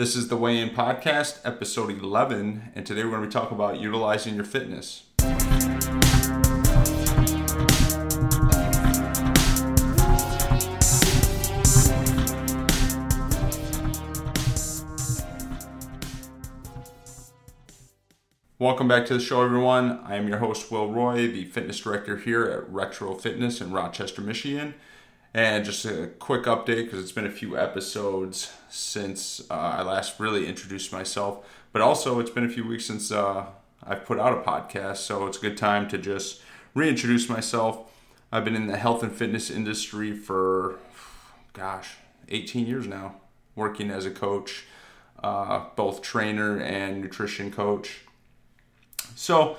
This is the Weigh In Podcast, episode 11, and today we're going to be talking about utilizing your fitness. Welcome back to the show, everyone. I am your host, Will Roy, the fitness director here at Retro Fitness in Rochester, Michigan. And just a quick update because it's been a few episodes since uh, I last really introduced myself, but also it's been a few weeks since uh, I've put out a podcast, so it's a good time to just reintroduce myself. I've been in the health and fitness industry for, gosh, 18 years now, working as a coach, uh, both trainer and nutrition coach. So,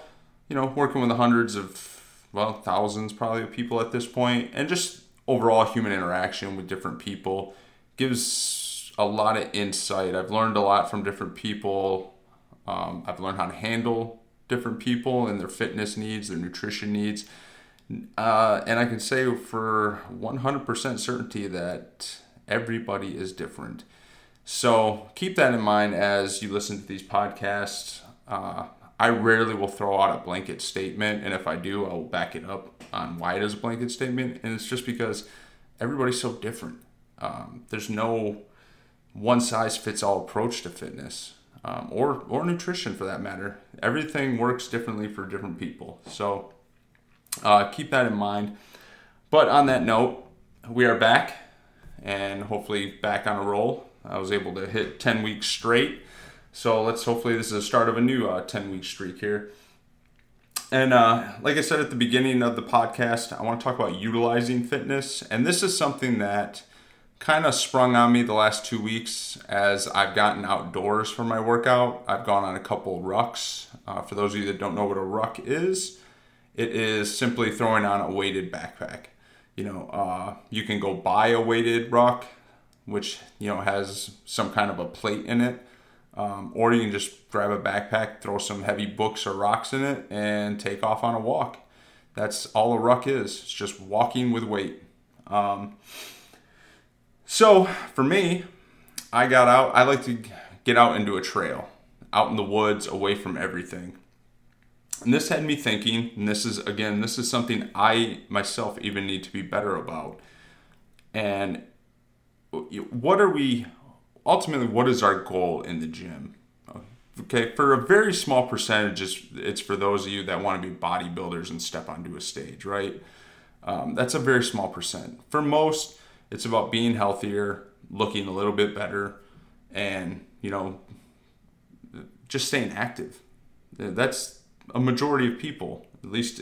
you know, working with hundreds of, well, thousands probably of people at this point, and just overall human interaction with different people gives a lot of insight. I've learned a lot from different people. Um, I've learned how to handle different people and their fitness needs, their nutrition needs. Uh, and I can say for 100% certainty that everybody is different. So keep that in mind as you listen to these podcasts. Uh, I rarely will throw out a blanket statement, and if I do, I'll back it up on why it is a blanket statement. And it's just because everybody's so different. Um, there's no one size fits all approach to fitness um, or or nutrition for that matter. Everything works differently for different people. So uh, keep that in mind. But on that note, we are back and hopefully back on a roll. I was able to hit 10 weeks straight so let's hopefully this is the start of a new uh, 10 week streak here. And uh, like I said at the beginning of the podcast, I want to talk about utilizing fitness. And this is something that kind of sprung on me the last two weeks as I've gotten outdoors for my workout. I've gone on a couple rucks. Uh, for those of you that don't know what a ruck is, it is simply throwing on a weighted backpack. You know, uh, you can go buy a weighted ruck, which you know has some kind of a plate in it um, or you can just grab a backpack, throw some heavy books or rocks in it, and take off on a walk. That's all a ruck is. It's just walking with weight. Um, so for me, I got out. I like to get out into a trail, out in the woods, away from everything. And this had me thinking, and this is again, this is something I myself even need to be better about. And what are we ultimately, what is our goal in the gym? Okay, for a very small percentage, it's, it's for those of you that want to be bodybuilders and step onto a stage, right? Um, that's a very small percent. For most, it's about being healthier, looking a little bit better, and you know, just staying active. That's a majority of people, at least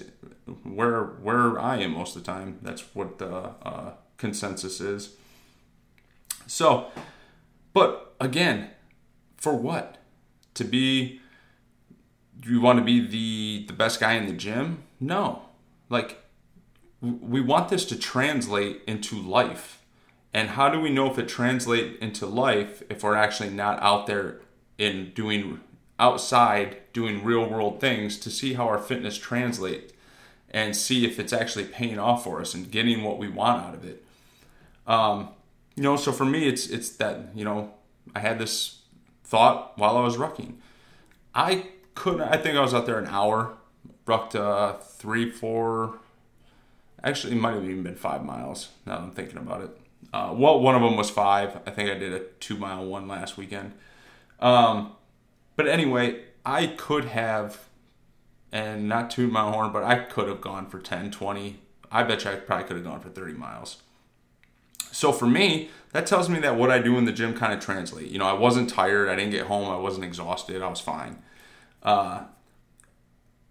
where where I am most of the time. That's what the uh, consensus is. So but again, for what? To be do you want to be the the best guy in the gym? No. Like we want this to translate into life. And how do we know if it translates into life if we're actually not out there in doing outside doing real world things to see how our fitness translate and see if it's actually paying off for us and getting what we want out of it. Um, you know, so for me, it's it's that you know I had this thought while I was rucking. I couldn't. I think I was out there an hour, rucked uh, three, four. Actually, it might have even been five miles. Now I'm thinking about it. Uh, well, one of them was five. I think I did a two mile one last weekend. Um, but anyway, I could have, and not toot my horn, but I could have gone for 10, 20. I bet you I probably could have gone for 30 miles. So for me, that tells me that what I do in the gym kind of translate. You know, I wasn't tired. I didn't get home. I wasn't exhausted. I was fine. Uh,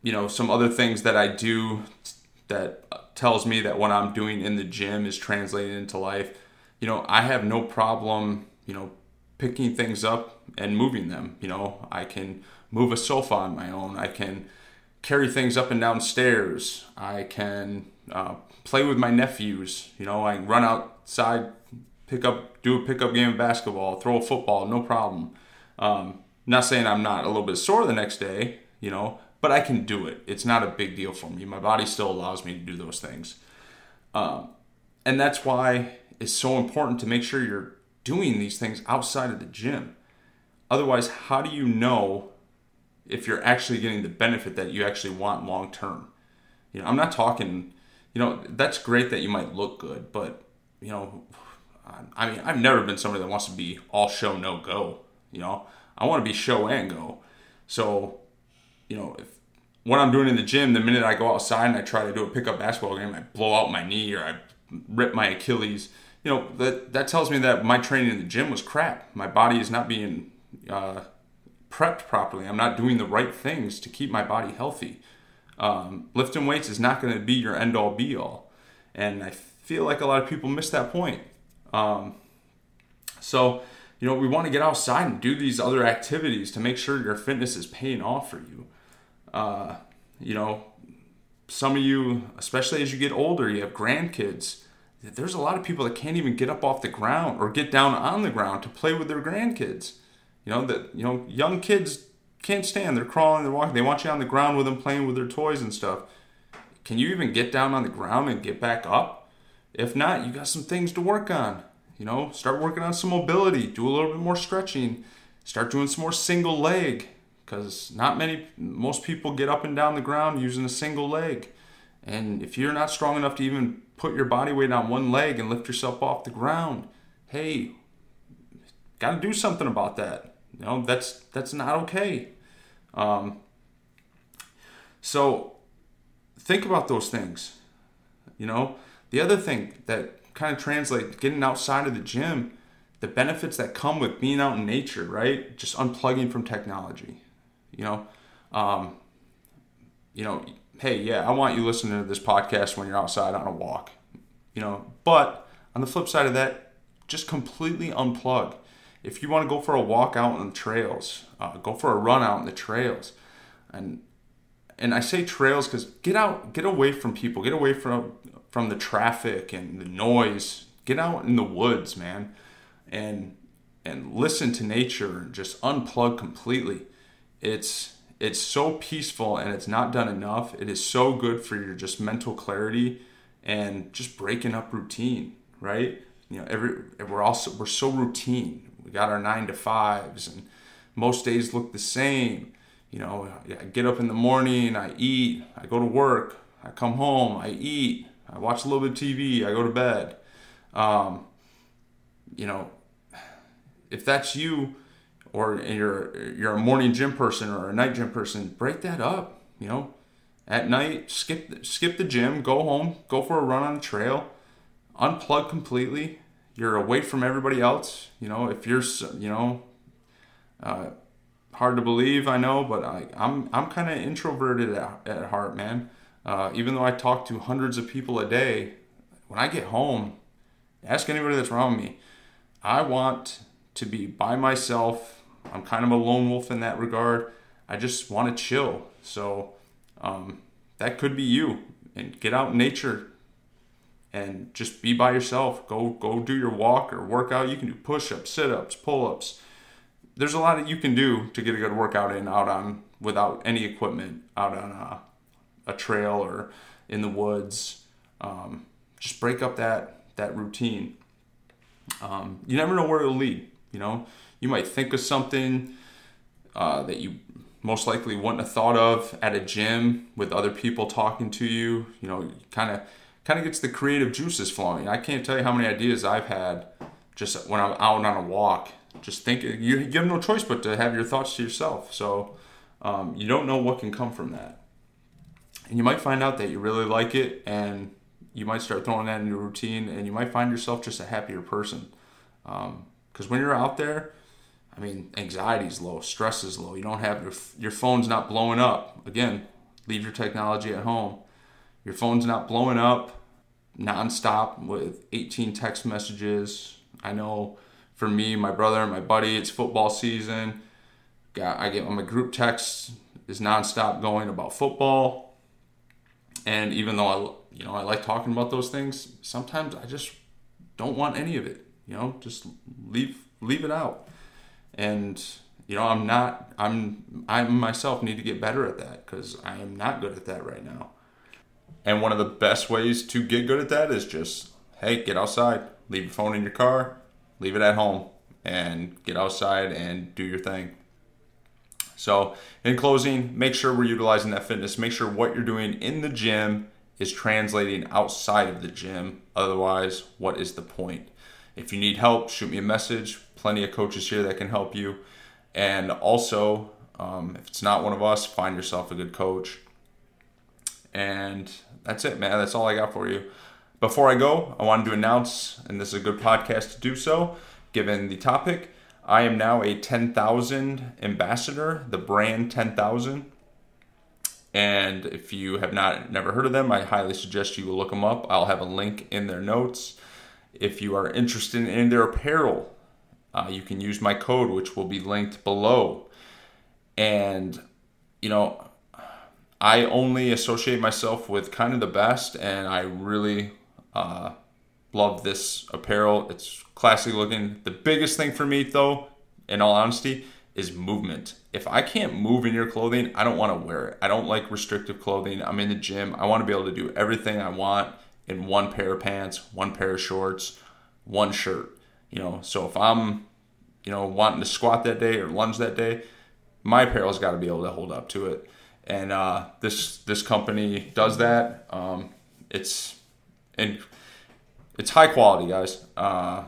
you know, some other things that I do that tells me that what I'm doing in the gym is translating into life. You know, I have no problem, you know, picking things up and moving them. You know, I can move a sofa on my own. I can carry things up and down stairs. I can uh, play with my nephews. You know, I run outside, pick up, do a pickup game of basketball, throw a football, no problem. Um, not saying I'm not a little bit sore the next day, you know, but I can do it. It's not a big deal for me. My body still allows me to do those things. Um, and that's why it's so important to make sure you're doing these things outside of the gym. otherwise, how do you know if you're actually getting the benefit that you actually want long term? You know, I'm not talking, you know, that's great that you might look good, but, you know, I mean, I've never been somebody that wants to be all show, no go. You know, I want to be show and go. So, you know, if what I'm doing in the gym, the minute I go outside and I try to do a pickup basketball game, I blow out my knee or I rip my Achilles. You know, that that tells me that my training in the gym was crap. My body is not being uh, prepped properly. I'm not doing the right things to keep my body healthy. Um, lifting weights is not going to be your end all be all, and I feel like a lot of people miss that point. Um, so, you know, we want to get outside and do these other activities to make sure your fitness is paying off for you. Uh, you know, some of you, especially as you get older, you have grandkids. There's a lot of people that can't even get up off the ground or get down on the ground to play with their grandkids. You know that you know young kids can't stand. They're crawling, they're walking. They want you on the ground with them, playing with their toys and stuff. Can you even get down on the ground and get back up? If not, you got some things to work on. You know, start working on some mobility. Do a little bit more stretching. Start doing some more single leg because not many, most people get up and down the ground using a single leg. And if you're not strong enough to even put your body weight on one leg and lift yourself off the ground, hey, got to do something about that. Know, that's that's not okay. Um, so think about those things. You know, the other thing that kind of translates getting outside of the gym, the benefits that come with being out in nature, right? Just unplugging from technology. You know, um, you know, hey, yeah, I want you listening to this podcast when you're outside on a walk. You know, but on the flip side of that, just completely unplug. If you want to go for a walk out on the trails, uh, go for a run out in the trails, and and I say trails because get out, get away from people, get away from from the traffic and the noise. Get out in the woods, man, and and listen to nature and just unplug completely it's it's so peaceful and it's not done enough. It is so good for your just mental clarity and just breaking up routine, right? You know, every we're also we're so routine. We got our nine to fives, and most days look the same. You know, I get up in the morning, I eat, I go to work, I come home, I eat, I watch a little bit of TV, I go to bed. Um, you know, if that's you, or you're you're a morning gym person or a night gym person, break that up. You know, at night skip skip the gym, go home, go for a run on the trail, unplug completely. You're away from everybody else. You know, if you're you know, uh, hard to believe, I know, but I, I'm I'm kind of introverted at, at heart, man. Uh, even though I talk to hundreds of people a day, when I get home, ask anybody that's around me. I want to be by myself I'm kind of a lone wolf in that regard. I just want to chill. So um, that could be you. And get out in nature and just be by yourself. Go go do your walk or workout. You can do push-ups, sit-ups, pull-ups. There's a lot that you can do to get a good workout in out on without any equipment out on a, a trail or in the woods. Um, just break up that that routine. Um, you never know where it'll lead. You know, you might think of something uh, that you most likely wouldn't have thought of at a gym with other people talking to you. You know, kind of kind of gets the creative juices flowing. I can't tell you how many ideas I've had just when I'm out on a walk. Just thinking, you, you have no choice but to have your thoughts to yourself. So um, you don't know what can come from that. And you might find out that you really like it and you might start throwing that into routine and you might find yourself just a happier person. Because um, when you're out there, I mean, anxiety is low, stress is low. You don't have your your phone's not blowing up. Again, leave your technology at home. Your phone's not blowing up nonstop with 18 text messages. I know for me, my brother, my buddy, it's football season. Got I get my group text is nonstop going about football. And even though I you know I like talking about those things, sometimes I just don't want any of it. You know, just leave leave it out and you know i'm not i'm i myself need to get better at that because i am not good at that right now and one of the best ways to get good at that is just hey get outside leave your phone in your car leave it at home and get outside and do your thing. So, in closing, make sure we're utilizing that fitness. Make sure what you're doing in the gym is translating outside of the gym. Otherwise, what is the point? If you need help, shoot me a message. Plenty of coaches here that can help you. And also, um, if it's not one of us, find yourself a good coach. And that's it, man. That's all I got for you. Before I go, I wanted to announce, and this is a good podcast to do so, given the topic. I am now a 10,000 ambassador, the brand 10,000. And if you have not never heard of them, I highly suggest you look them up. I'll have a link in their notes. If you are interested in their apparel, uh, you can use my code, which will be linked below. And, you know, I only associate myself with kind of the best, and I really uh, love this apparel. It's classy looking. The biggest thing for me, though, in all honesty, is movement. If I can't move in your clothing, I don't want to wear it. I don't like restrictive clothing. I'm in the gym. I want to be able to do everything I want in one pair of pants, one pair of shorts, one shirt. You know, so if I'm, you know, wanting to squat that day or lunge that day, my apparel's got to be able to hold up to it. And uh, this this company does that. Um, it's and it's high quality, guys. Uh,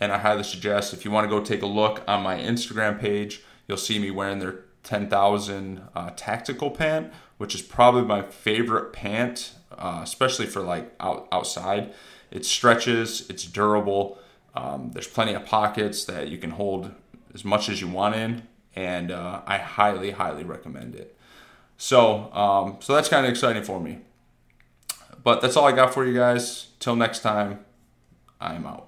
and I highly suggest if you want to go take a look on my Instagram page, you'll see me wearing their 10,000 uh, tactical pant, which is probably my favorite pant, uh, especially for like out, outside. It stretches, it's durable. Um, there's plenty of pockets that you can hold as much as you want in, and uh, I highly, highly recommend it. So, um, so that's kind of exciting for me. But that's all I got for you guys. Till next time, I'm out.